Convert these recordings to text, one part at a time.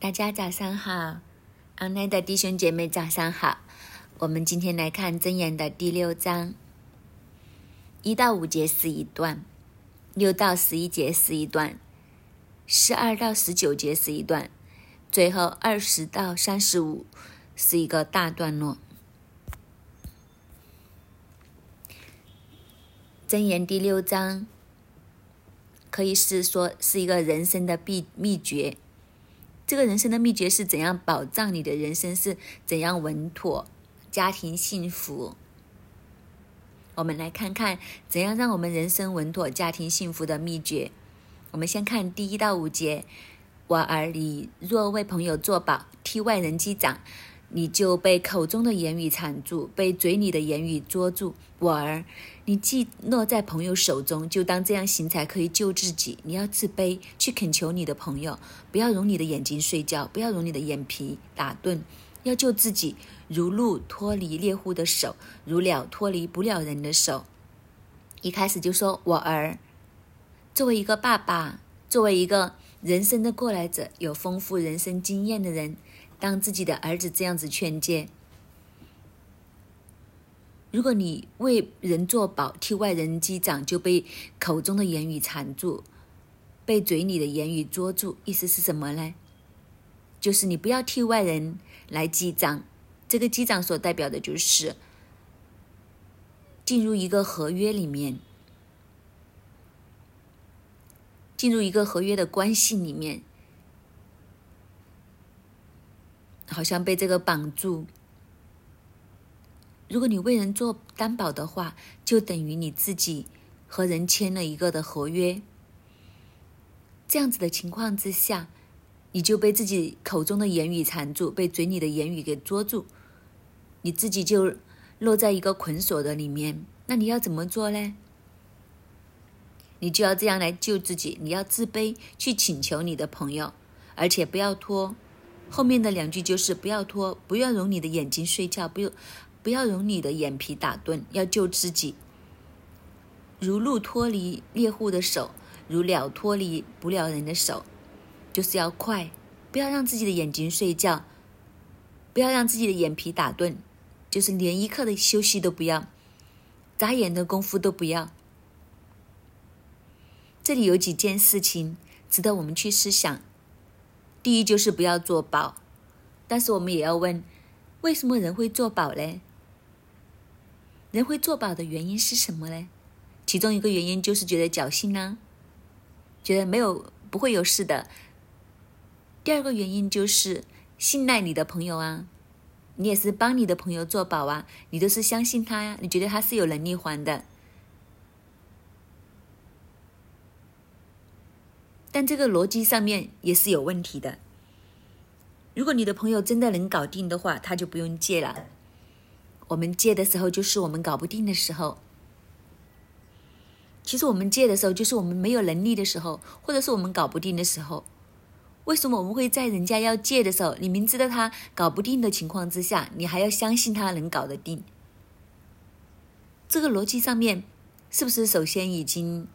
大家早上好阿弥的弟兄姐妹早上好。我们今天来看箴言的第六章，一到五节是一段，六到十一节是一段，十二到十九节是一段，最后二十到三十五是一个大段落。箴言第六章可以是说是一个人生的秘秘诀。这个人生的秘诀是怎样保障你的人生是怎样稳妥，家庭幸福？我们来看看怎样让我们人生稳妥、家庭幸福的秘诀。我们先看第一到五节：我儿，你若为朋友作保，替外人击掌。你就被口中的言语缠住，被嘴里的言语捉住。我儿，你既落在朋友手中，就当这样行才可以救自己。你要自卑，去恳求你的朋友，不要容你的眼睛睡觉，不要容你的眼皮打盹。要救自己，如鹿脱离猎户的手，如鸟脱离捕鸟人的手。一开始就说我儿，作为一个爸爸，作为一个人生的过来者，有丰富人生经验的人。当自己的儿子这样子劝诫，如果你为人作保，替外人击掌，就被口中的言语缠住，被嘴里的言语捉住。意思是什么呢？就是你不要替外人来击掌。这个击掌所代表的就是进入一个合约里面，进入一个合约的关系里面。好像被这个绑住。如果你为人做担保的话，就等于你自己和人签了一个的合约。这样子的情况之下，你就被自己口中的言语缠住，被嘴里的言语给捉住，你自己就落在一个捆锁的里面。那你要怎么做呢？你就要这样来救自己。你要自卑，去请求你的朋友，而且不要拖。后面的两句就是不要拖，不要容你的眼睛睡觉，不要不要容你的眼皮打盹，要救自己。如鹿脱离猎户的手，如鸟脱离捕鸟人的手，就是要快，不要让自己的眼睛睡觉，不要让自己的眼皮打盹，就是连一刻的休息都不要，眨眼的功夫都不要。这里有几件事情值得我们去思想。第一就是不要做保，但是我们也要问，为什么人会做保呢？人会做保的原因是什么呢？其中一个原因就是觉得侥幸呢，觉得没有不会有事的。第二个原因就是信赖你的朋友啊，你也是帮你的朋友做保啊，你都是相信他呀，你觉得他是有能力还的。但这个逻辑上面也是有问题的。如果你的朋友真的能搞定的话，他就不用借了。我们借的时候，就是我们搞不定的时候。其实我们借的时候，就是我们没有能力的时候，或者是我们搞不定的时候。为什么我们会在人家要借的时候，你明知道他搞不定的情况之下，你还要相信他能搞得定？这个逻辑上面，是不是首先已经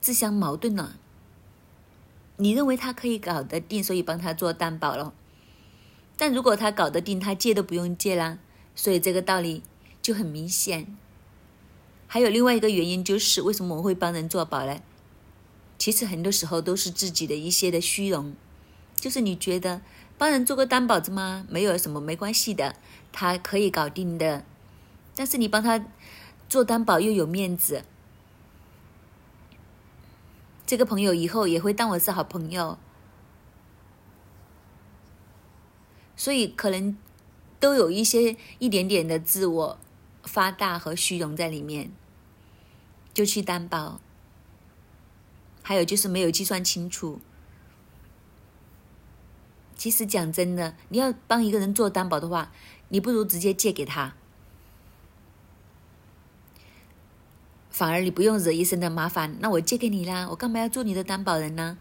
自相矛盾了？你认为他可以搞得定，所以帮他做担保了。但如果他搞得定，他借都不用借啦。所以这个道理就很明显。还有另外一个原因就是，为什么我会帮人做保呢？其实很多时候都是自己的一些的虚荣，就是你觉得帮人做个担保子吗？没有什么没关系的，他可以搞定的。但是你帮他做担保又有面子。这个朋友以后也会当我是好朋友，所以可能都有一些一点点的自我发大和虚荣在里面，就去担保。还有就是没有计算清楚。其实讲真的，你要帮一个人做担保的话，你不如直接借给他。反而你不用惹一身的麻烦，那我借给你啦，我干嘛要做你的担保人呢？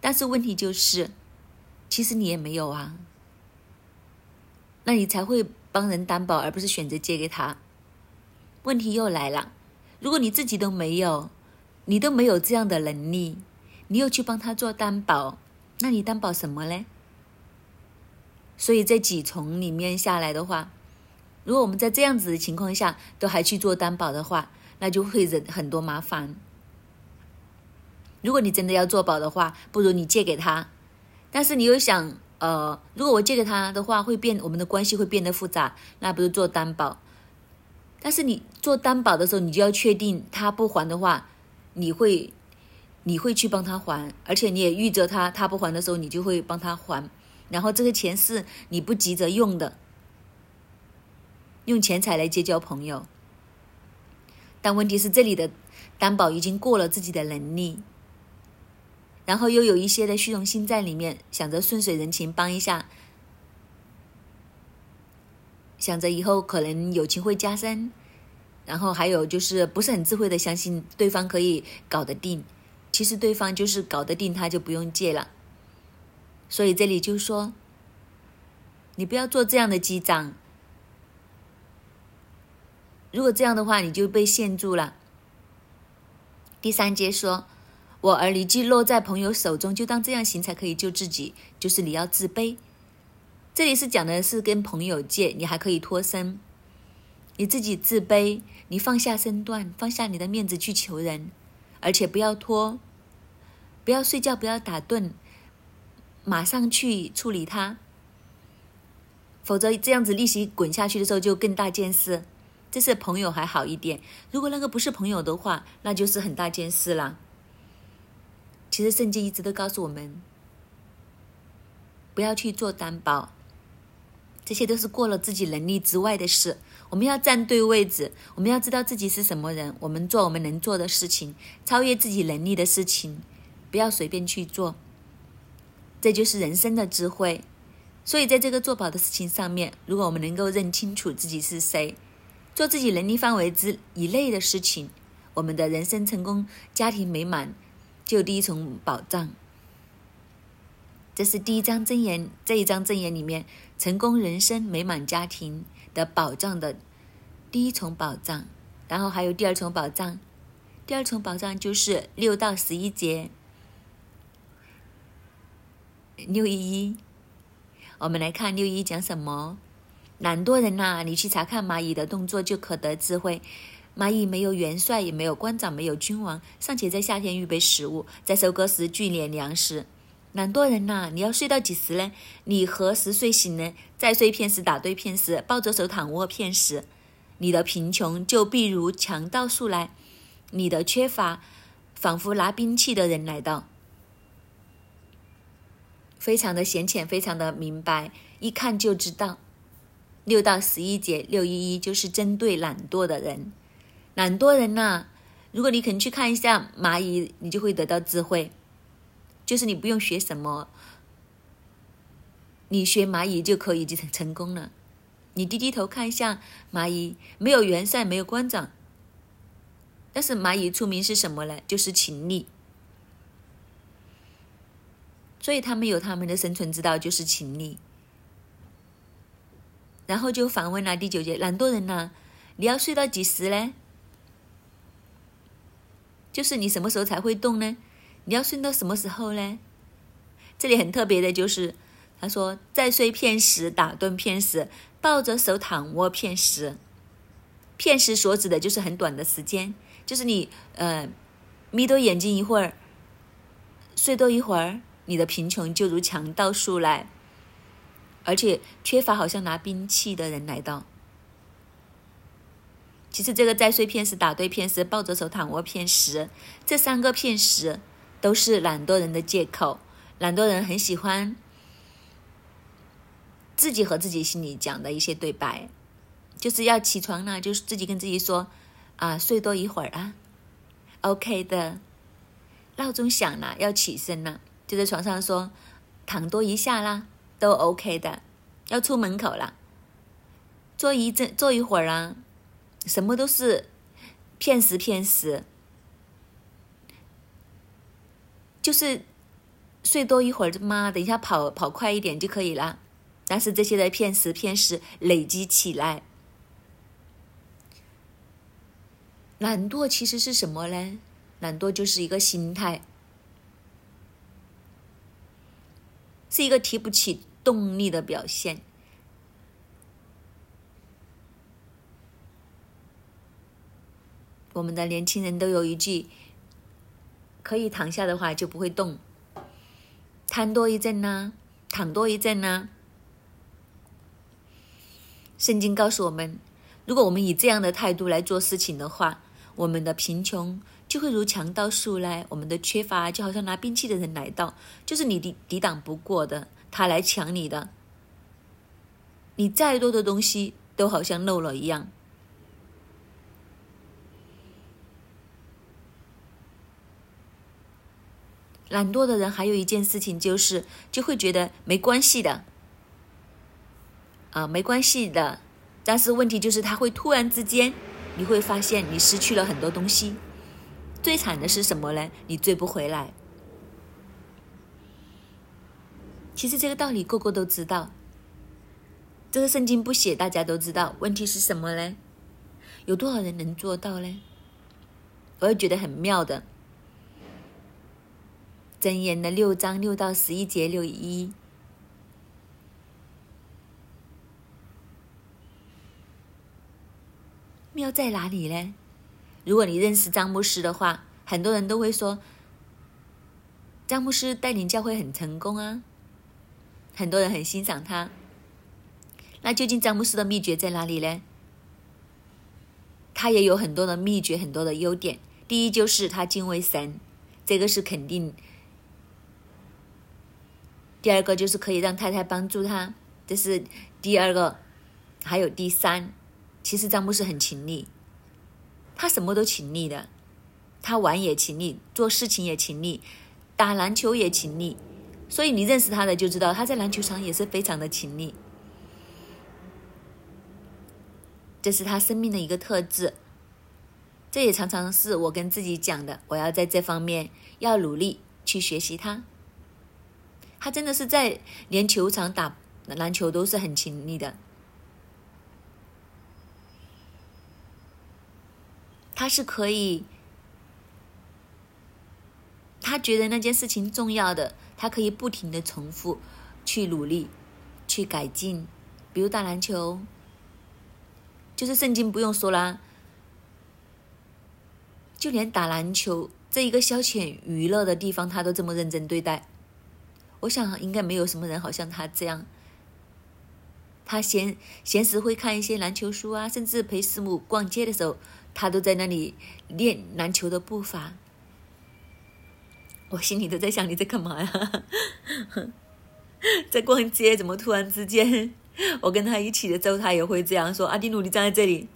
但是问题就是，其实你也没有啊，那你才会帮人担保，而不是选择借给他。问题又来了，如果你自己都没有，你都没有这样的能力，你又去帮他做担保，那你担保什么嘞？所以在几重里面下来的话，如果我们在这样子的情况下都还去做担保的话，那就会惹很多麻烦。如果你真的要做保的话，不如你借给他。但是你又想，呃，如果我借给他的话，会变我们的关系会变得复杂，那不如做担保。但是你做担保的时候，你就要确定他不还的话，你会你会去帮他还，而且你也预着他他不还的时候，你就会帮他还。然后这个钱是你不急着用的，用钱财来结交朋友。但问题是这里的担保已经过了自己的能力。然后又有一些的虚荣心在里面，想着顺水人情帮一下，想着以后可能友情会加深，然后还有就是不是很智慧的相信对方可以搞得定，其实对方就是搞得定，他就不用借了。所以这里就说，你不要做这样的机长，如果这样的话，你就被限住了。第三节说。我儿女既落在朋友手中，就当这样行才可以救自己。就是你要自卑。这里是讲的是跟朋友借，你还可以脱身。你自己自卑，你放下身段，放下你的面子去求人，而且不要拖，不要睡觉，不要打盹，马上去处理它。否则这样子利息滚下去的时候就更大件事。这是朋友还好一点，如果那个不是朋友的话，那就是很大件事了。其实圣经一直都告诉我们，不要去做担保，这些都是过了自己能力之外的事。我们要站对位置，我们要知道自己是什么人，我们做我们能做的事情，超越自己能力的事情，不要随便去做。这就是人生的智慧。所以在这个做保的事情上面，如果我们能够认清楚自己是谁，做自己能力范围之以内的事情，我们的人生成功，家庭美满。就第一重保障，这是第一章箴言。这一章箴言里面，成功人生、美满家庭的保障的第一重保障。然后还有第二重保障，第二重保障就是六到十一节，六一一。我们来看六一讲什么？懒惰人呐，你去查看蚂蚁的动作，就可得智慧。蚂蚁没有元帅，也没有官长，没有君王，尚且在夏天预备食物，在收割时聚敛粮食。懒惰人呐，你要睡到几时呢？你何时睡醒呢？再睡片时，打盹片时，抱着手躺卧片时，你的贫穷就必如强盗速来，你的缺乏仿佛拿兵器的人来到。非常的显浅，非常的明白，一看就知道。六到十一节，六一一就是针对懒惰的人。懒惰人呐，如果你肯去看一下蚂蚁，你就会得到智慧。就是你不用学什么，你学蚂蚁就可以就成成功了。你低低头看一下蚂蚁，没有元帅，没有官长，但是蚂蚁出名是什么呢？就是勤力。所以他们有他们的生存之道，就是勤力。然后就反问了第九节：懒惰人呐，你要睡到几时呢？就是你什么时候才会动呢？你要睡到什么时候呢？这里很特别的就是，他说再睡片时，打盹片时，抱着手躺卧片时。片时所指的就是很短的时间，就是你呃眯多眼睛一会儿，睡多一会儿，你的贫穷就如强盗速来，而且缺乏好像拿兵器的人来到。其实这个在睡片时、打对片时、抱着手躺卧片时，这三个片时都是懒惰人的借口。懒惰人很喜欢自己和自己心里讲的一些对白，就是要起床了，就是自己跟自己说：“啊，睡多一会儿啊，OK 的。”闹钟响了，要起身了，就在床上说：“躺多一下啦，都 OK 的。”要出门口了，坐一阵，坐一会儿啊。什么都是骗时骗时，就是睡多一会儿嘛，等一下跑跑快一点就可以了。但是这些的骗时骗时累积起来，懒惰其实是什么呢？懒惰就是一个心态，是一个提不起动力的表现。我们的年轻人都有一句：可以躺下的话就不会动，瘫多一阵呢，躺多一阵呢。圣经告诉我们，如果我们以这样的态度来做事情的话，我们的贫穷就会如强盗速来，我们的缺乏就好像拿兵器的人来到，就是你抵抵挡不过的，他来抢你的。你再多的东西都好像漏了一样。懒惰的人还有一件事情就是，就会觉得没关系的，啊，没关系的。但是问题就是，他会突然之间，你会发现你失去了很多东西。最惨的是什么呢？你追不回来。其实这个道理个个都知道，这个圣经不写，大家都知道。问题是什么呢？有多少人能做到呢？我也觉得很妙的。箴言的六章六到十一节六一，妙在哪里呢？如果你认识张牧师的话，很多人都会说，张牧师带领教会很成功啊，很多人很欣赏他。那究竟詹姆斯的秘诀在哪里呢？他也有很多的秘诀，很多的优点。第一就是他敬畏神，这个是肯定。第二个就是可以让太太帮助他，这是第二个，还有第三，其实张牧师很勤力，他什么都勤力的，他玩也勤力，做事情也勤力，打篮球也勤力，所以你认识他的就知道他在篮球场也是非常的勤力，这是他生命的一个特质，这也常常是我跟自己讲的，我要在这方面要努力去学习他。他真的是在连球场打篮球都是很勤力的。他是可以，他觉得那件事情重要的，他可以不停的重复，去努力，去改进。比如打篮球，就是圣经不用说啦，就连打篮球这一个消遣娱乐的地方，他都这么认真对待。我想应该没有什么人好像他这样。他闲闲时会看一些篮球书啊，甚至陪师母逛街的时候，他都在那里练篮球的步伐。我心里都在想，你在干嘛呀？在逛街？怎么突然之间，我跟他一起的时候，他也会这样说：“阿迪努，你站在这里。”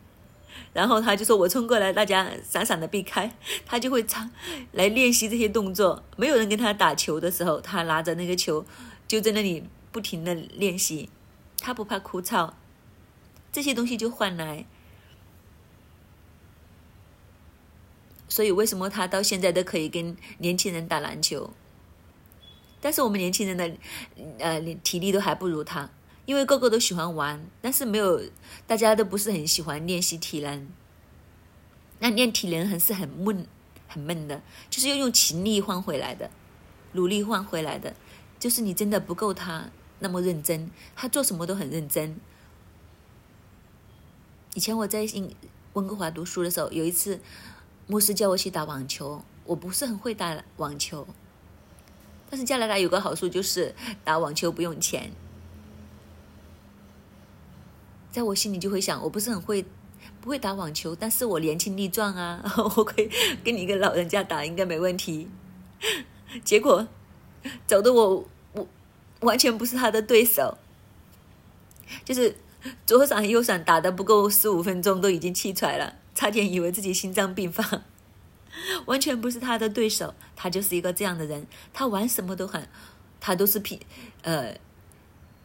然后他就说：“我冲过来，大家闪闪的避开。”他就会唱来练习这些动作。没有人跟他打球的时候，他拿着那个球就在那里不停的练习。他不怕枯燥，这些东西就换来。所以为什么他到现在都可以跟年轻人打篮球？但是我们年轻人的呃体力都还不如他。因为个个都喜欢玩，但是没有，大家都不是很喜欢练习体能。那练体能还是很闷，很闷的，就是要用勤力换回来的，努力换回来的。就是你真的不够他那么认真，他做什么都很认真。以前我在温哥华读书的时候，有一次牧师叫我去打网球，我不是很会打网球，但是加拿大有个好处就是打网球不用钱。在我心里就会想，我不是很会，不会打网球，但是我年轻力壮啊，我可以跟你一个老人家打，应该没问题。结果，走的我我完全不是他的对手，就是左闪右闪打的不够十五分钟，都已经气出来了，差点以为自己心脏病发，完全不是他的对手。他就是一个这样的人，他玩什么都很，他都是拼，呃，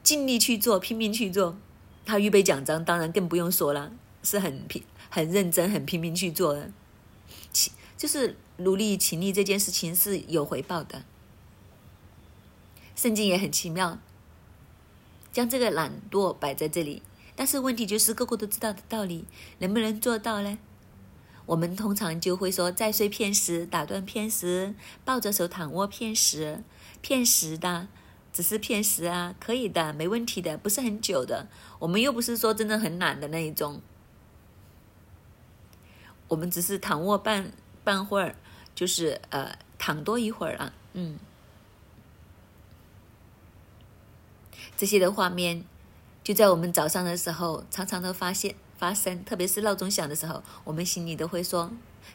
尽力去做，拼命去做。他预备奖章，当然更不用说了，是很拼、很认真、很拼命去做的。勤就是努力勤力这件事情是有回报的。圣经也很奇妙，将这个懒惰摆在这里，但是问题就是个个都知道的道理，能不能做到呢？我们通常就会说：再睡片时，打断片时，抱着手躺卧片时，片时的只是片时啊，可以的，没问题的，不是很久的。我们又不是说真的很懒的那一种，我们只是躺卧半半会儿，就是呃躺多一会儿啊，嗯。这些的画面就在我们早上的时候常常都发现发生，特别是闹钟响的时候，我们心里都会说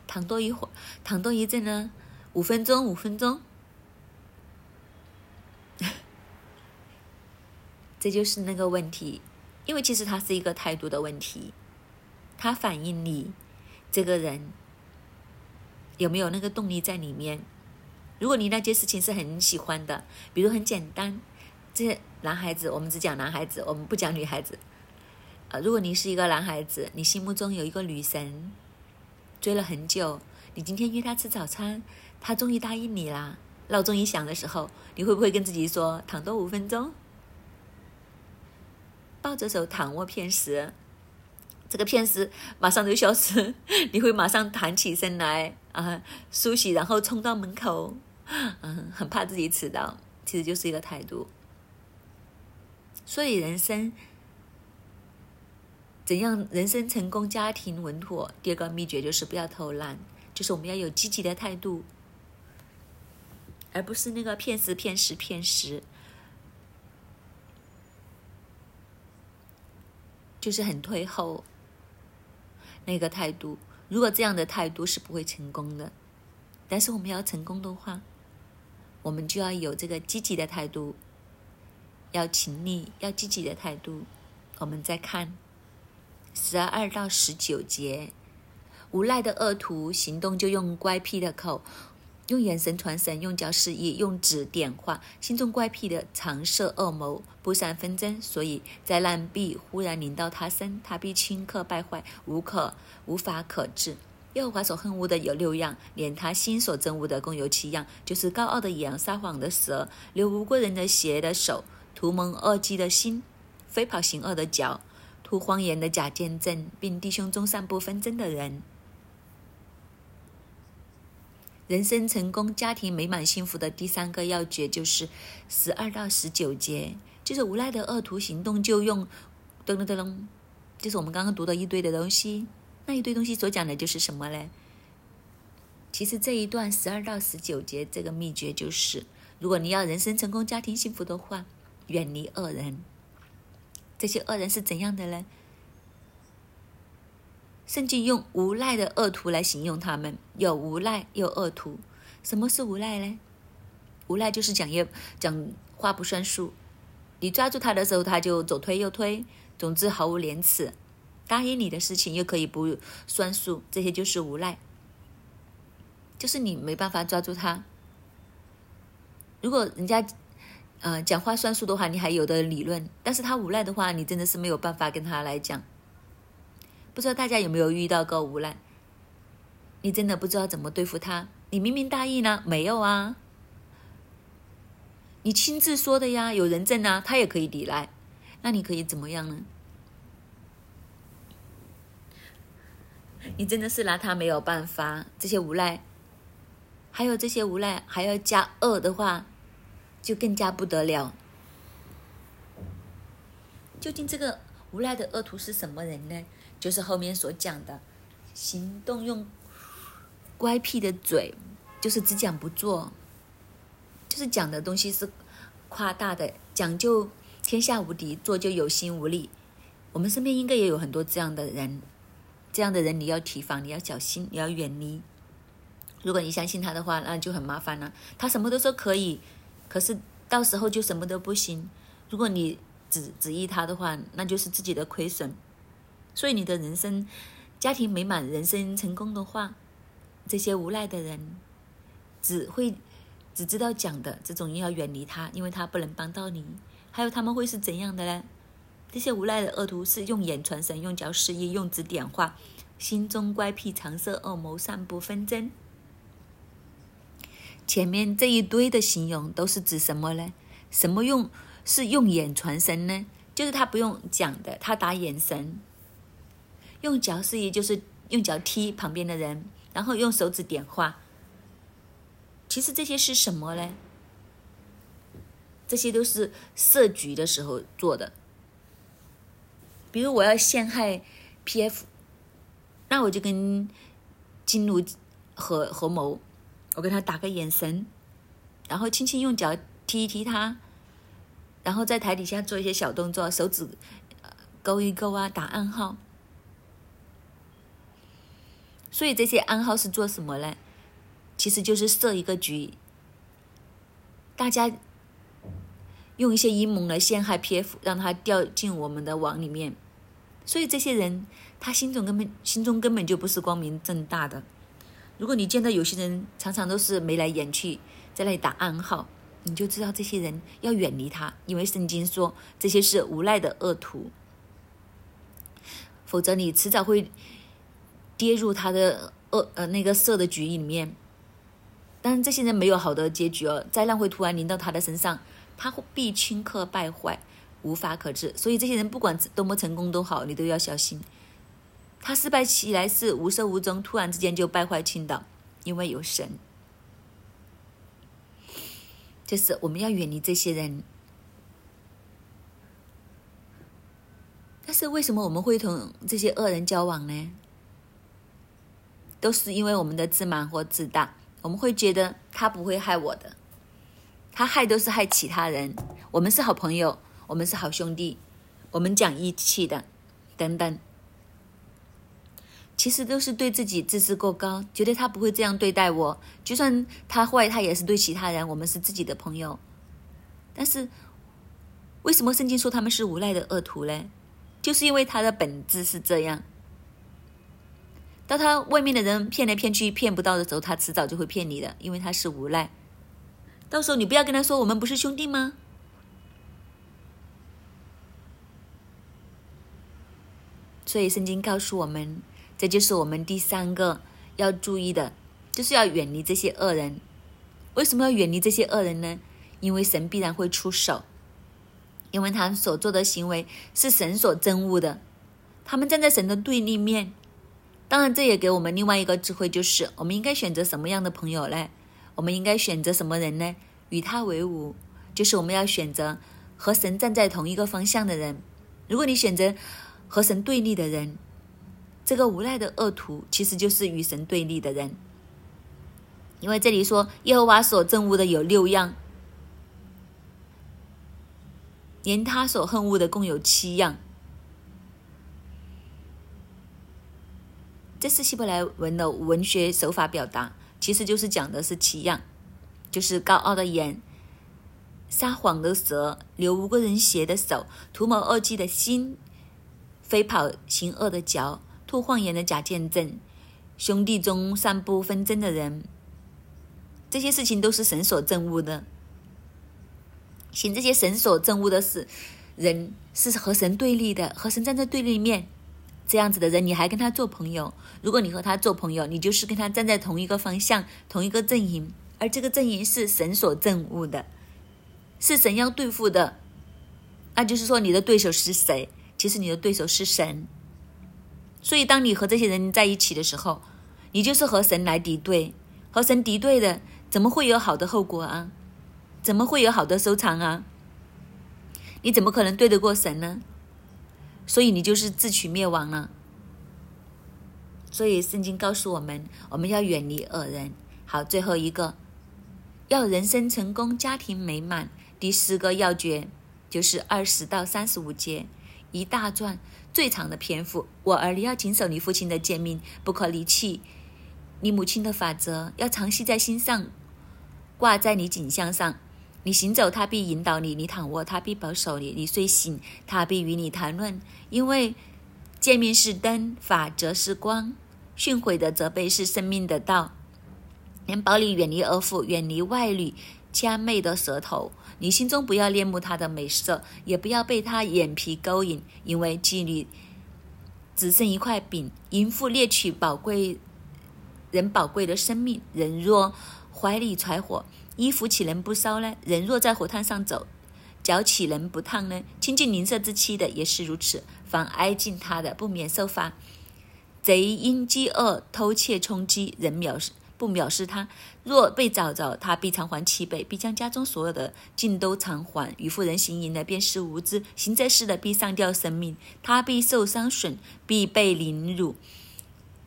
躺多一会儿，躺多一阵呢，五分钟，五分钟。这就是那个问题，因为其实它是一个态度的问题，它反映你这个人有没有那个动力在里面。如果你那件事情是很喜欢的，比如很简单，这男孩子我们只讲男孩子，我们不讲女孩子。呃，如果你是一个男孩子，你心目中有一个女神，追了很久，你今天约她吃早餐，她终于答应你啦。闹钟一响的时候，你会不会跟自己说躺多五分钟？抱着手躺卧片时，这个片时马上就消失，你会马上弹起身来啊，梳洗，然后冲到门口，嗯，很怕自己迟到，其实就是一个态度。所以人生怎样人生成功、家庭稳妥？第二个秘诀就是不要偷懒，就是我们要有积极的态度，而不是那个骗时骗时骗时。就是很退后，那个态度。如果这样的态度是不会成功的，但是我们要成功的话，我们就要有这个积极的态度，要勤力，要积极的态度。我们再看十二到十九节，无赖的恶徒行动就用乖僻的口。用眼神传神，用脚示意，用指点画，心中怪癖的常设恶谋，不善纷争，所以灾难必忽然临到他身，他必顷刻败坏，无可无法可治。耶和华所恨恶的有六样，连他心所憎恶的共有七样，就是高傲的羊、撒谎的蛇、流无辜人的血的手、图谋恶计的心、飞跑行恶的脚、吐谎言的假见证，并弟兄中散布纷争的人。人生成功、家庭美满、幸福的第三个要诀就是十二到十九节，就是无赖的恶徒行动就用噔噔噔噔，就是我们刚刚读的一堆的东西。那一堆东西所讲的就是什么呢？其实这一段十二到十九节这个秘诀就是：如果你要人生成功、家庭幸福的话，远离恶人。这些恶人是怎样的呢？圣经用无赖的恶徒来形容他们，有无赖，有恶徒。什么是无赖呢？无赖就是讲业讲话不算数，你抓住他的时候，他就左推右推，总之毫无廉耻。答应你的事情又可以不算数，这些就是无赖。就是你没办法抓住他。如果人家呃讲话算数的话，你还有的理论；但是他无赖的话，你真的是没有办法跟他来讲。不知道大家有没有遇到过无赖？你真的不知道怎么对付他。你明明答应了，没有啊？你亲自说的呀，有人证啊，他也可以抵赖。那你可以怎么样呢？你真的是拿他没有办法。这些无赖，还有这些无赖，还要加恶的话，就更加不得了。究竟这个无赖的恶徒是什么人呢？就是后面所讲的，行动用乖僻的嘴，就是只讲不做，就是讲的东西是夸大的，讲究天下无敌，做就有心无力。我们身边应该也有很多这样的人，这样的人你要提防，你要小心，你要远离。如果你相信他的话，那就很麻烦了。他什么都说可以，可是到时候就什么都不行。如果你指指意他的话，那就是自己的亏损。所以你的人生、家庭美满、人生成功的话，这些无赖的人只会只知道讲的这种，要远离他，因为他不能帮到你。还有他们会是怎样的呢？这些无赖的恶徒是用眼传神，用脚示意，用指点画，心中乖僻，常设恶谋，散布纷争。前面这一堆的形容都是指什么呢？什么用是用眼传神呢？就是他不用讲的，他打眼神。用脚示意，就是用脚踢旁边的人，然后用手指点画。其实这些是什么呢？这些都是设局的时候做的。比如我要陷害 P.F，那我就跟金奴合合谋，我跟他打个眼神，然后轻轻用脚踢一踢他，然后在台底下做一些小动作，手指勾一勾啊，打暗号。所以这些暗号是做什么呢？其实就是设一个局，大家用一些阴谋来陷害 P.F，让他掉进我们的网里面。所以这些人他心中根本心中根本就不是光明正大的。如果你见到有些人常常都是眉来眼去，在那里打暗号，你就知道这些人要远离他，因为圣经说这些是无赖的恶徒，否则你迟早会。跌入他的恶呃那个色的局里面，但是这些人没有好的结局哦，灾难会突然临到他的身上，他会必顷刻败坏，无法可治。所以这些人不管多么成功都好，你都要小心。他失败起来是无声无踪，突然之间就败坏倾倒，因为有神。就是我们要远离这些人。但是为什么我们会同这些恶人交往呢？都是因为我们的自满或自大，我们会觉得他不会害我的，他害都是害其他人。我们是好朋友，我们是好兄弟，我们讲义气的，等等。其实都是对自己自视过高，觉得他不会这样对待我，就算他坏，他也是对其他人。我们是自己的朋友，但是为什么圣经说他们是无赖的恶徒呢？就是因为他的本质是这样。当他外面的人骗来骗去骗不到的时候，他迟早就会骗你的，因为他是无赖。到时候你不要跟他说我们不是兄弟吗？所以圣经告诉我们，这就是我们第三个要注意的，就是要远离这些恶人。为什么要远离这些恶人呢？因为神必然会出手，因为他所做的行为是神所憎恶的，他们站在神的对立面。当然，这也给我们另外一个智慧，就是我们应该选择什么样的朋友呢？我们应该选择什么人呢？与他为伍，就是我们要选择和神站在同一个方向的人。如果你选择和神对立的人，这个无赖的恶徒其实就是与神对立的人。因为这里说耶和华所憎恶的有六样，连他所恨恶的共有七样。这是希伯来文的文学手法表达，其实就是讲的是七样，就是高傲的眼、撒谎的舌、流无辜人血的手、图谋恶计的心、飞跑行恶的脚、吐谎言的假见证、兄弟中散布纷争的人。这些事情都是神所憎恶的。行这些神所憎恶的事，人是和神对立的，和神站在对立面。这样子的人，你还跟他做朋友？如果你和他做朋友，你就是跟他站在同一个方向、同一个阵营，而这个阵营是神所憎恶的，是神要对付的。那就是说，你的对手是谁？其实你的对手是神。所以，当你和这些人在一起的时候，你就是和神来敌对，和神敌对的，怎么会有好的后果啊？怎么会有好的收场啊？你怎么可能对得过神呢？所以你就是自取灭亡了。所以圣经告诉我们，我们要远离恶人。好，最后一个，要人生成功，家庭美满。第四个要诀就是二十到三十五节，一大段最长的篇幅。我儿，你要谨守你父亲的诫命，不可离弃你母亲的法则，要常系在心上，挂在你颈项上。你行走，他必引导你；你躺卧，他必保守你；你睡醒，他必与你谈论。因为诫命是灯，法则是光，训诲的责备是生命的道。能保你远离恶妇，远离外女佳媚的舌头。你心中不要恋慕他的美色，也不要被他眼皮勾引。因为妓女只剩一块饼，淫妇猎取宝贵人宝贵的生命。人若怀里揣火。衣服岂能不烧呢？人若在火炭上走，脚岂能不烫呢？亲近邻舍之妻的也是如此，凡挨近他的，不免受罚。贼因饥饿偷窃充饥，人藐不藐视他。若被找着，他必偿还七倍，必将家中所有的尽都偿还。与妇人行淫的，便是无知；行这事的，必上吊生命。他必受伤损，必被凌辱。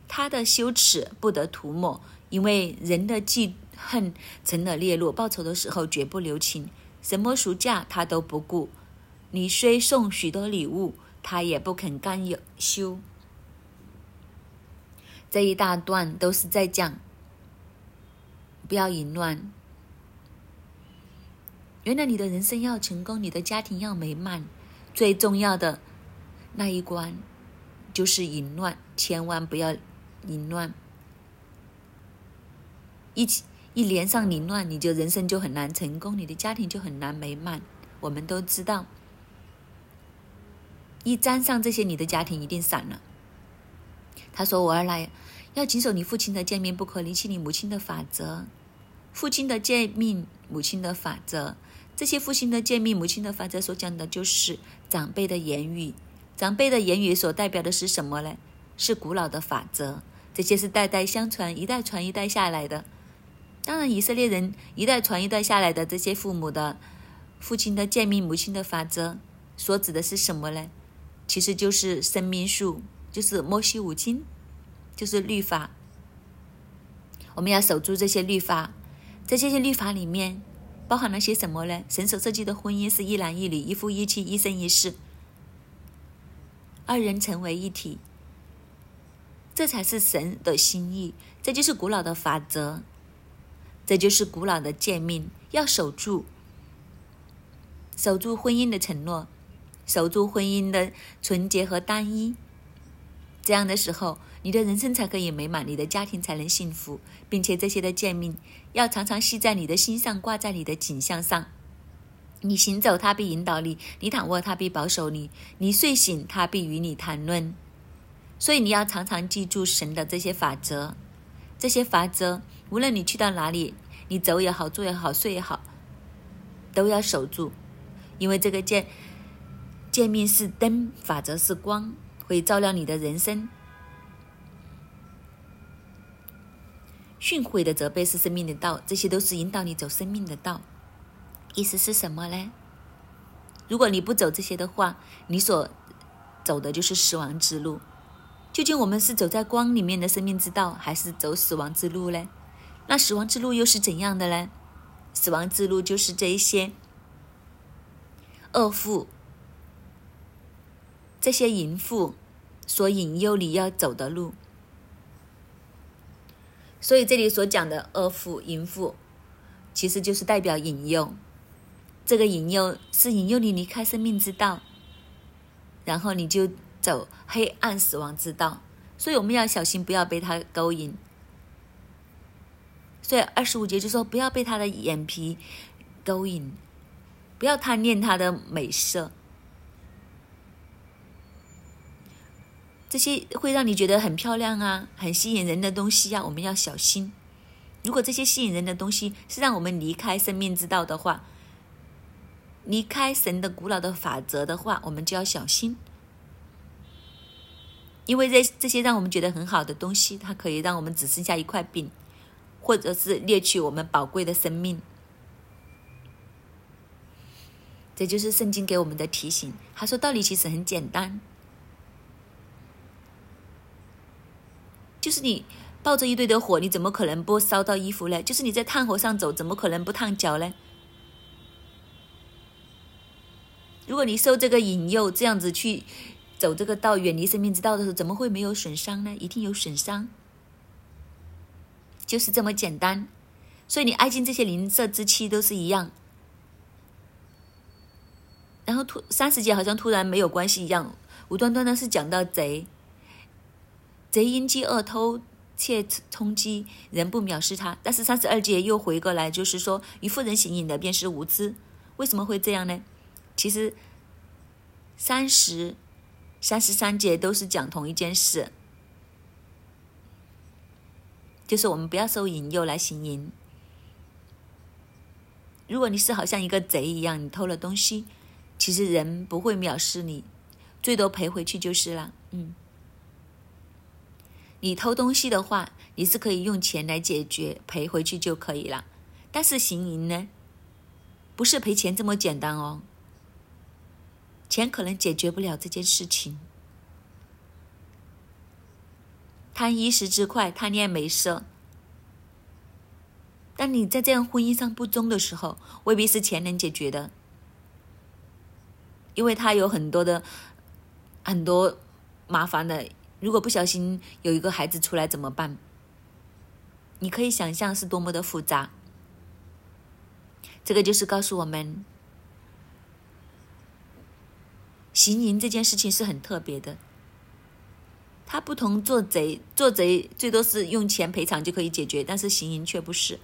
他的羞耻不得涂抹，因为人的记恨成了烈怒，报仇的时候绝不留情。什么赎价他都不顾。你虽送许多礼物，他也不肯甘休。这一大段都是在讲，不要淫乱。原来你的人生要成功，你的家庭要美满，最重要的那一关就是淫乱，千万不要淫乱。一起一连上凌乱，你就人生就很难成功，你的家庭就很难美满。我们都知道，一沾上这些，你的家庭一定散了。他说：“我儿来，要谨守你父亲的诫命，不可离弃你母亲的法则。父亲的诫命，母亲的法则，这些父亲的诫命，母亲的法则所讲的就是长辈的言语。长辈的言语所代表的是什么呢？是古老的法则，这些是代代相传，一代传一代下来的。当然，以色列人一代传一代下来的这些父母的父亲的诫命，母亲的法则，所指的是什么呢？其实就是生命树。”就是摩西五经，就是律法。我们要守住这些律法，在这些律法里面包含了些什么呢？神所设计的婚姻是一男一女，一夫一妻，一生一世，二人成为一体，这才是神的心意。这就是古老的法则，这就是古老的诫命，要守住，守住婚姻的承诺，守住婚姻的纯洁和单一。这样的时候，你的人生才可以美满，你的家庭才能幸福，并且这些的诫命要常常系在你的心上，挂在你的颈项上。你行走，他必引导你；你躺卧，他必保守你；你睡醒，他必与你谈论。所以你要常常记住神的这些法则，这些法则，无论你去到哪里，你走也好，坐也好，睡也好，都要守住，因为这个诫诫命是灯，法则是光。会照亮你的人生。训诲的责备是生命的道，这些都是引导你走生命的道。意思是什么呢？如果你不走这些的话，你所走的就是死亡之路。究竟我们是走在光里面的生命之道，还是走死亡之路呢？那死亡之路又是怎样的呢？死亡之路就是这一些恶妇。这些淫妇所引诱你要走的路，所以这里所讲的恶妇、淫妇，其实就是代表引诱。这个引诱是引诱你离开生命之道，然后你就走黑暗死亡之道。所以我们要小心，不要被他勾引。所以二十五节就说，不要被他的眼皮勾引，不要贪恋他的美色。这些会让你觉得很漂亮啊，很吸引人的东西啊，我们要小心。如果这些吸引人的东西是让我们离开生命之道的话，离开神的古老的法则的话，我们就要小心。因为这这些让我们觉得很好的东西，它可以让我们只剩下一块饼，或者是掠取我们宝贵的生命。这就是圣经给我们的提醒。他说道理其实很简单。就是你抱着一堆的火，你怎么可能不烧到衣服呢？就是你在炭火上走，怎么可能不烫脚呢？如果你受这个引诱，这样子去走这个道，远离生命之道的时候，怎么会没有损伤呢？一定有损伤，就是这么简单。所以你爱进这些灵色之气都是一样。然后突三十节好像突然没有关系一样，无端端的是讲到贼。贼因饥饿偷窃充饥，人不藐视他。但是三十二节又回过来，就是说与富人行淫的便是无知。为什么会这样呢？其实三十、三十三节都是讲同一件事，就是我们不要受引诱来行淫。如果你是好像一个贼一样，你偷了东西，其实人不会藐视你，最多赔回去就是了。嗯。你偷东西的话，你是可以用钱来解决，赔回去就可以了。但是行淫呢，不是赔钱这么简单哦。钱可能解决不了这件事情。贪一时之快，贪恋美色。当你在这样婚姻上不忠的时候，未必是钱能解决的，因为他有很多的很多麻烦的。如果不小心有一个孩子出来怎么办？你可以想象是多么的复杂。这个就是告诉我们，行淫这件事情是很特别的。他不同做贼，做贼最多是用钱赔偿就可以解决，但是行淫却不是。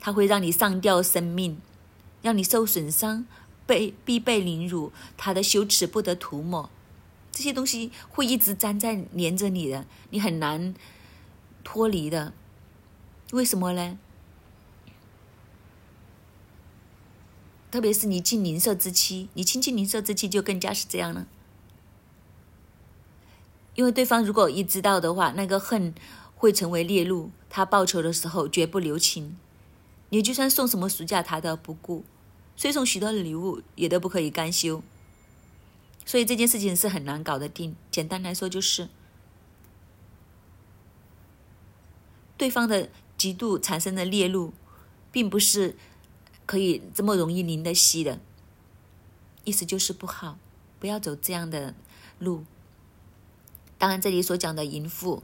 它会让你上吊生命，让你受损伤，被必被凌辱，他的羞耻不得涂抹，这些东西会一直粘在粘着你的，你很难脱离的。为什么呢？特别是你近邻舍之妻，你亲近邻舍之妻就更加是这样了。因为对方如果一知道的话，那个恨会成为烈怒，他报仇的时候绝不留情。你就算送什么暑假，他都不顾；虽送许多的礼物，也都不可以甘休。所以这件事情是很难搞得定。简单来说，就是对方的极度产生的烈怒，并不是可以这么容易淋得熄的。意思就是不好，不要走这样的路。当然，这里所讲的淫妇，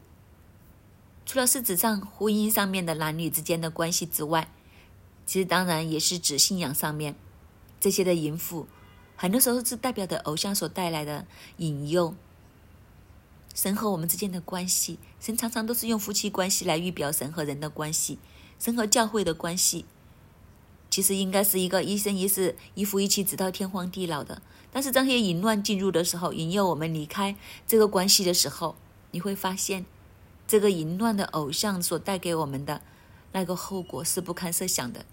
除了是指上婚姻上面的男女之间的关系之外，其实当然也是指信仰上面这些的淫妇，很多时候是代表的偶像所带来的引诱。神和我们之间的关系，神常常都是用夫妻关系来预表神和人的关系，神和教会的关系，其实应该是一个一生一世、一夫一妻直到天荒地老的。但是这些淫乱进入的时候，引诱我们离开这个关系的时候，你会发现，这个淫乱的偶像所带给我们的那个后果是不堪设想的。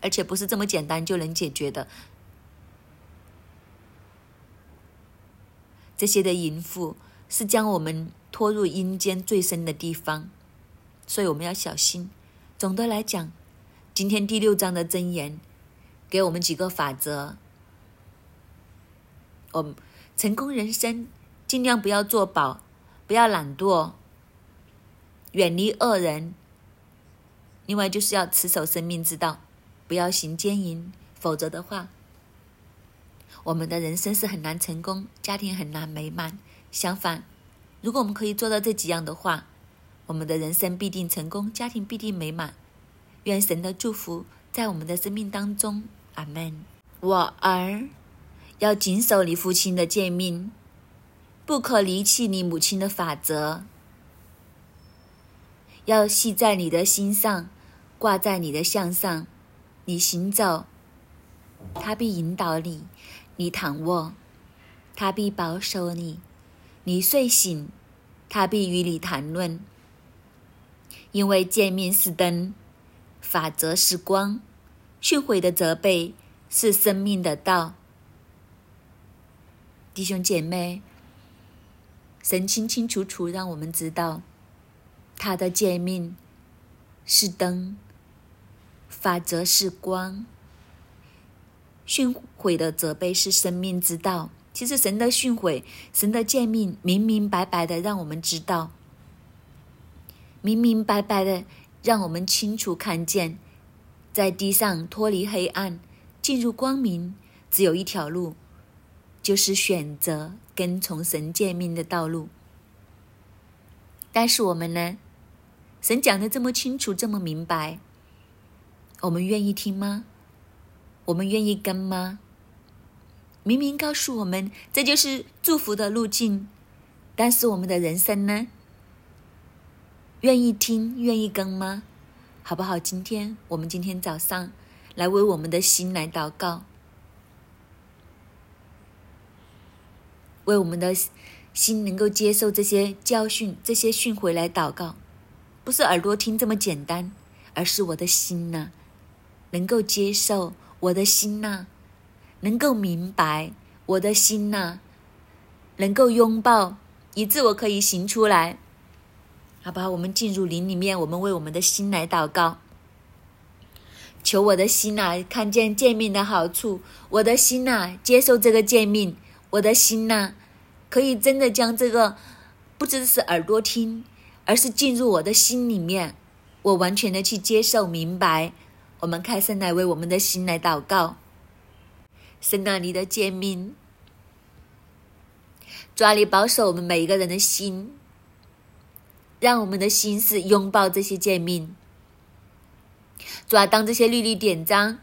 而且不是这么简单就能解决的。这些的淫妇是将我们拖入阴间最深的地方，所以我们要小心。总的来讲，今天第六章的箴言给我们几个法则：我们成功人生，尽量不要做保，不要懒惰，远离恶人。另外就是要持守生命之道。不要行奸淫，否则的话，我们的人生是很难成功，家庭很难美满。相反，如果我们可以做到这几样的话，我们的人生必定成功，家庭必定美满。愿神的祝福在我们的生命当中，阿门。我儿，要谨守你父亲的诫命，不可离弃你母亲的法则，要系在你的心上，挂在你的项上。你行走，他必引导你；你躺卧，他必保守你；你睡醒，他必与你谈论。因为见面是灯，法则是光，训诲的责备是生命的道。弟兄姐妹，神清清楚楚让我们知道，他的诫命是灯。法则是光，训悔的责备是生命之道。其实神的训诲、神的诫命，明明白白的让我们知道，明明白白的让我们清楚看见，在地上脱离黑暗，进入光明，只有一条路，就是选择跟从神诫命的道路。但是我们呢？神讲的这么清楚，这么明白。我们愿意听吗？我们愿意跟吗？明明告诉我们这就是祝福的路径，但是我们的人生呢？愿意听、愿意跟吗？好不好？今天我们今天早上来为我们的心来祷告，为我们的心能够接受这些教训、这些训诲来祷告，不是耳朵听这么简单，而是我的心呐。能够接受我的心呐，能够明白我的心呐，能够拥抱，以致我可以行出来。好吧，我们进入灵里面，我们为我们的心来祷告，求我的心呐，看见见命的好处；我的心呐，接受这个见命；我的心呐，可以真的将这个，不只是耳朵听，而是进入我的心里面，我完全的去接受、明白。我们开声来为我们的心来祷告，神啊，你的诫命，抓你保守我们每一个人的心。让我们的心是拥抱这些诫命。主啊，当这些律例典章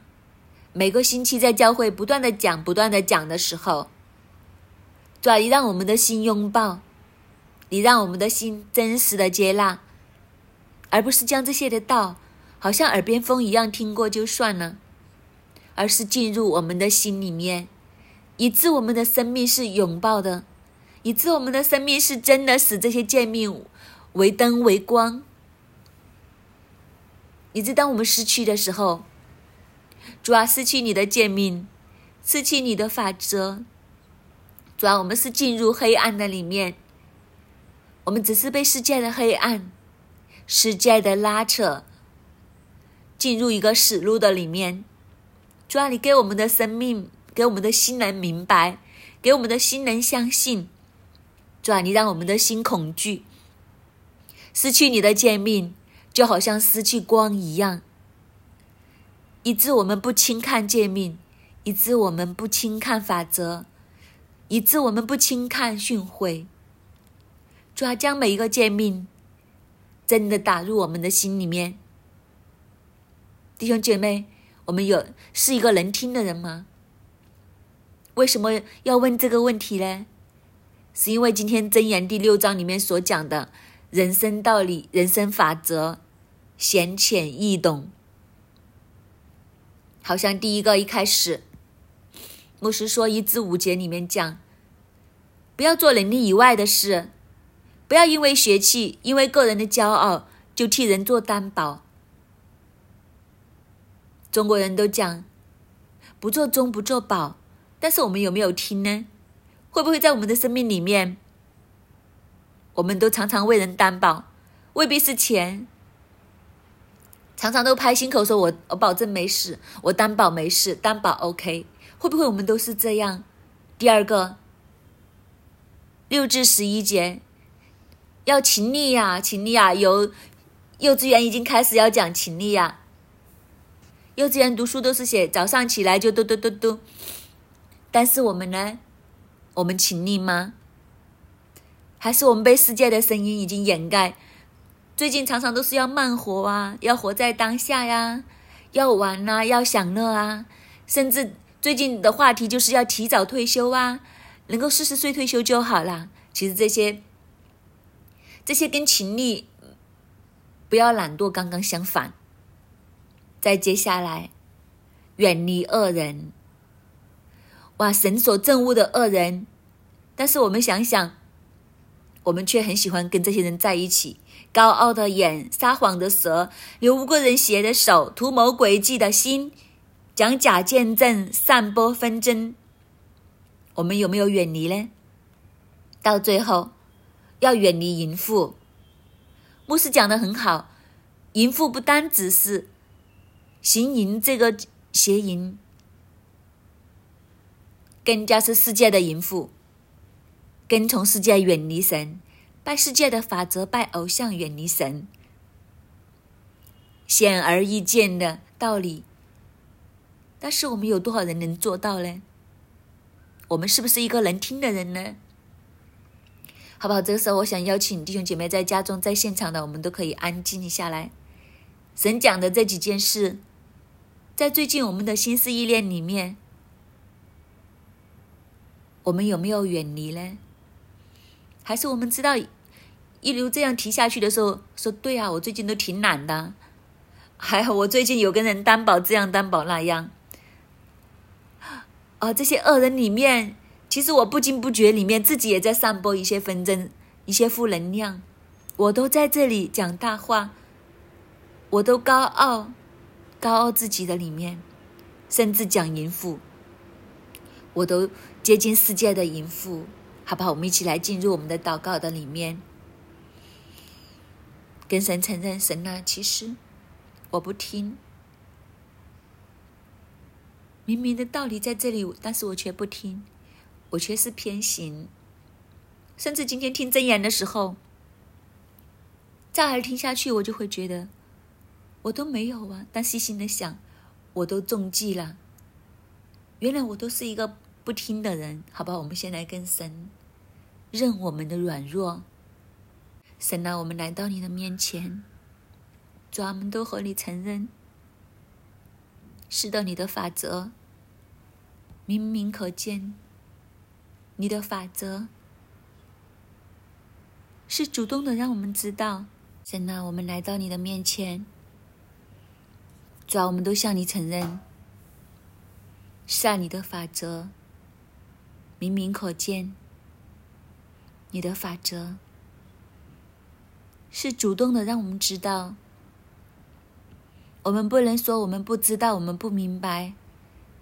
每个星期在教会不断的讲、不断的讲的时候，主啊，你让我们的心拥抱，你让我们的心真实的接纳，而不是将这些的道好像耳边风一样听过就算了，而是进入我们的心里面，以致我们的生命是拥抱的，以致我们的生命是真的使这些诫命。为灯为光，以致当我们失去的时候，主啊，失去你的诫命，失去你的法则，主啊，我们是进入黑暗的里面，我们只是被世界的黑暗、世界的拉扯，进入一个死路的里面。主啊，你给我们的生命，给我们的心人明白，给我们的心人相信。主啊，你让我们的心恐惧。失去你的诫命，就好像失去光一样，以致我们不轻看诫命，以致我们不轻看法则，以致我们不轻看训诲。主要将每一个诫命真的打入我们的心里面。弟兄姐妹，我们有是一个能听的人吗？为什么要问这个问题呢？是因为今天箴言第六章里面所讲的。人生道理、人生法则，浅浅易懂。好像第一个一开始，牧师说一至五节里面讲，不要做能力以外的事，不要因为血气、因为个人的骄傲，就替人做担保。中国人都讲，不做中不做保，但是我们有没有听呢？会不会在我们的生命里面？我们都常常为人担保，未必是钱，常常都拍心口说：“我我保证没事，我担保没事，担保 OK。”会不会我们都是这样？第二个，六至十一节要勤力呀，勤力呀！有幼稚园已经开始要讲勤力呀。幼稚园读书都是写早上起来就嘟嘟嘟嘟，但是我们呢？我们勤力吗？还是我们被世界的声音已经掩盖？最近常常都是要慢活啊，要活在当下呀，要玩啊，要享乐啊，甚至最近的话题就是要提早退休啊，能够四十岁退休就好了。其实这些，这些跟勤力、不要懒惰刚刚相反。再接下来，远离恶人。哇，神所憎恶的恶人，但是我们想想。我们却很喜欢跟这些人在一起，高傲的眼，撒谎的舌，流无辜人血的手，图谋诡计的心，讲假见证，散播纷争。我们有没有远离呢？到最后，要远离淫妇。牧师讲的很好，淫妇不单只是行淫这个邪淫，更加是世界的淫妇。跟从世界，远离神；拜世界的法则，拜偶像，远离神。显而易见的道理，但是我们有多少人能做到呢？我们是不是一个能听的人呢？好不好？这个时候，我想邀请弟兄姐妹在家中、在现场的，我们都可以安静下来。神讲的这几件事，在最近我们的心思意念里面，我们有没有远离呢？还是我们知道，一路这样提下去的时候，说对啊，我最近都挺懒的，还好我最近有跟人担保这样担保那样。啊，这些恶人里面，其实我不经不觉里面自己也在散播一些纷争，一些负能量。我都在这里讲大话，我都高傲，高傲自己的里面，甚至讲淫妇，我都接近世界的淫妇。好不好？我们一起来进入我们的祷告的里面。跟神承认，神啊，其实我不听，明明的道理在这里，但是我却不听，我却是偏行。甚至今天听真言的时候，再而听下去，我就会觉得我都没有啊。但细心的想，我都中计了。原来我都是一个不听的人，好吧？我们先来跟神认我们的软弱。神啊，我们来到你的面前，主啊，我们都和你承认，是的，你的法则明明可见，你的法则是主动的，让我们知道。神啊，我们来到你的面前，主啊，我们都向你承认。是你的法则，明明可见。你的法则是主动的，让我们知道。我们不能说我们不知道，我们不明白。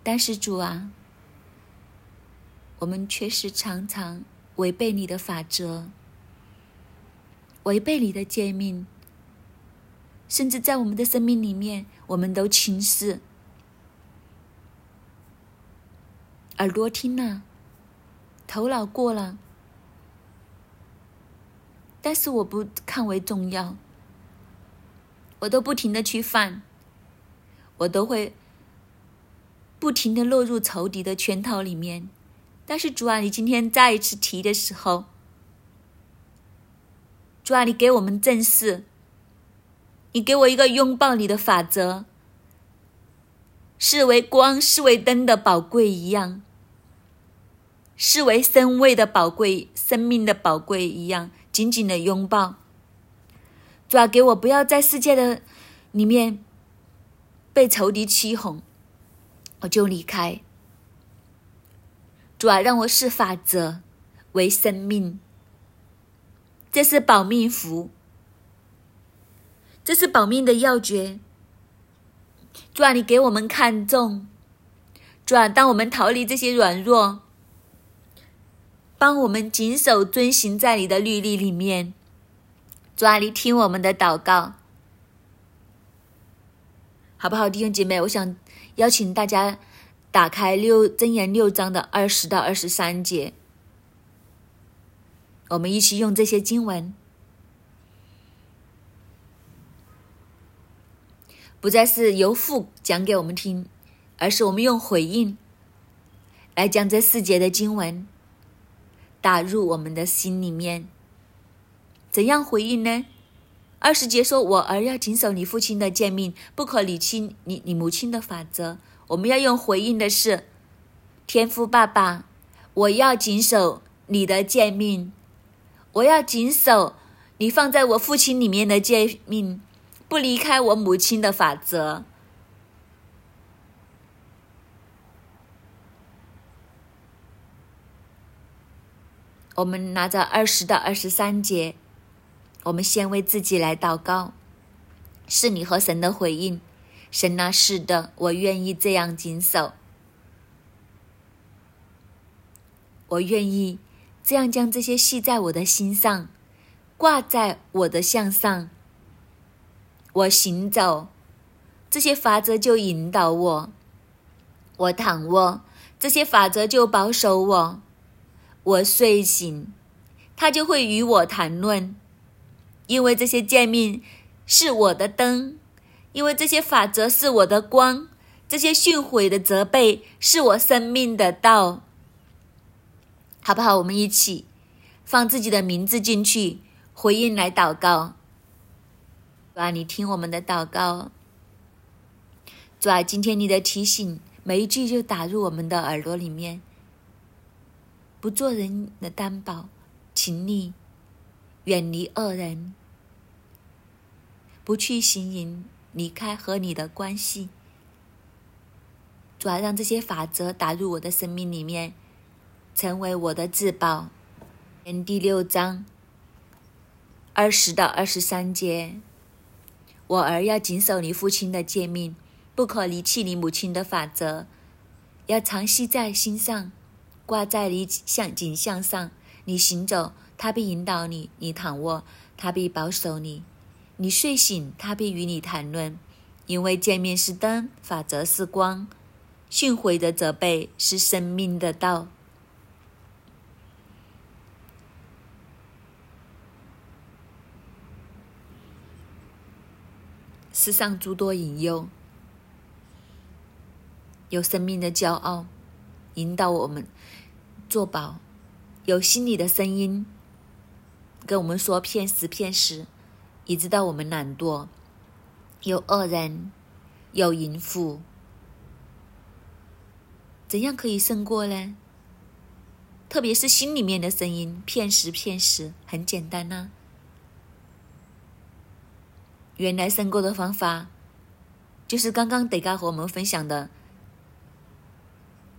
但是主啊，我们确实常常违背你的法则，违背你的诫命，甚至在我们的生命里面，我们都轻视。耳朵听了，头脑过了，但是我不看为重要，我都不停的去犯，我都会不停的落入仇敌的圈套里面。但是主啊，你今天再一次提的时候，主啊，你给我们正视，你给我一个拥抱你的法则，视为光、视为灯的宝贵一样。视为生位的宝贵、生命的宝贵一样，紧紧的拥抱。主啊，给我不要在世界的里面被仇敌欺哄，我就离开。主啊，让我视法则为生命，这是保命符，这是保命的要诀。主啊，你给我们看重。主啊，当我们逃离这些软弱。帮我们谨守遵行在你的律例里面，主啊，你听我们的祷告，好不好，弟兄姐妹？我想邀请大家打开六箴言六章的二十到二十三节，我们一起用这些经文，不再是由父讲给我们听，而是我们用回应来讲这四节的经文。打入我们的心里面，怎样回应呢？二十节说：“我儿要谨守你父亲的诫命，不可离弃你你母亲的法则。”我们要用回应的是：“天父爸爸，我要谨守你的诫命，我要谨守你放在我父亲里面的诫命，不离开我母亲的法则。”我们拿着二十到二十三节，我们先为自己来祷告，是你和神的回应。神啊，是的，我愿意这样谨守，我愿意这样将这些系在我的心上，挂在我的项上。我行走，这些法则就引导我；我躺卧，这些法则就保守我。我睡醒，他就会与我谈论，因为这些诫命是我的灯，因为这些法则是我的光，这些训诲的责备是我生命的道，好不好？我们一起放自己的名字进去，回应来祷告。主啊，你听我们的祷告。主啊，今天你的提醒，每一句就打入我们的耳朵里面。不做人的担保，请你远离恶人，不去行淫，离开和你的关系。主要让这些法则打入我的生命里面，成为我的至宝。第六章二十到二十三节，我儿要谨守你父亲的诫命，不可离弃你母亲的法则，要常系在心上。挂在你向颈项上，你行走，他必引导你；你躺卧，他必保守你。你睡醒，他必与你谈论，因为见面是灯，法则是光，训诲的责备是生命的道。世上诸多引诱，有生命的骄傲引导我们作保，有心里的声音跟我们说骗时骗时，以致到我们懒惰；有恶人，有淫妇，怎样可以胜过呢？特别是心里面的声音骗时骗时，很简单呐。原来胜过的方法，就是刚刚德嘎和我们分享的：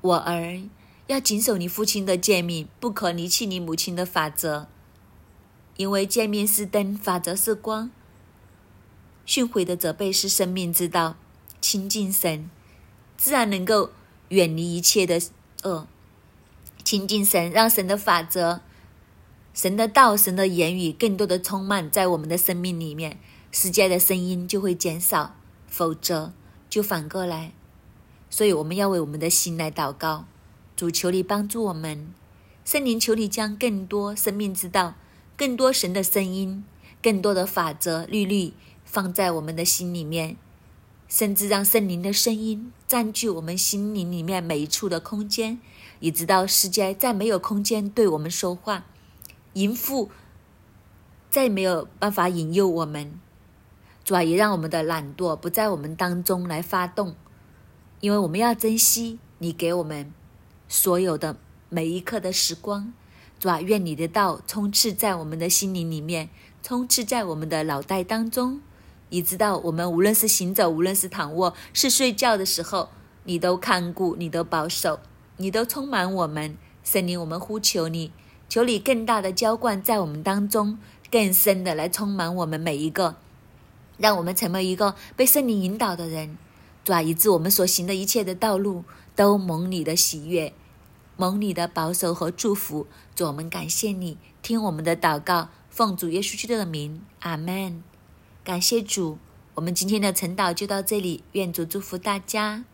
我儿要谨守你父亲的诫命，不可离弃你母亲的法则，因为诫命是灯，法则是光，训诲的责备是生命之道。亲近神，自然能够远离一切的恶。亲近神，让神的法则、神的道、神的言语更多的充满在我们的生命里面。世界的声音就会减少，否则就反过来。所以我们要为我们的心来祷告，主求你帮助我们，圣灵求你将更多生命之道、更多神的声音、更多的法则律律放在我们的心里面，甚至让圣灵的声音占据我们心灵里面每一处的空间，以直到世界再没有空间对我们说话，淫妇再没有办法引诱我们。主啊，也让我们的懒惰不在我们当中来发动，因为我们要珍惜你给我们所有的每一刻的时光。主啊，愿你的道充斥在我们的心灵里面，充斥在我们的脑袋当中，以知道我们无论是行走，无论是躺卧，是睡觉的时候，你都看顾，你都保守，你都充满我们。圣灵，我们呼求你，求你更大的浇灌在我们当中，更深的来充满我们每一个。让我们成为一个被圣灵引导的人，主啊，以致我们所行的一切的道路都蒙你的喜悦，蒙你的保守和祝福。主，我们感谢你，听我们的祷告，奉主耶稣基督的名，阿门。感谢主，我们今天的晨祷就到这里，愿主祝福大家。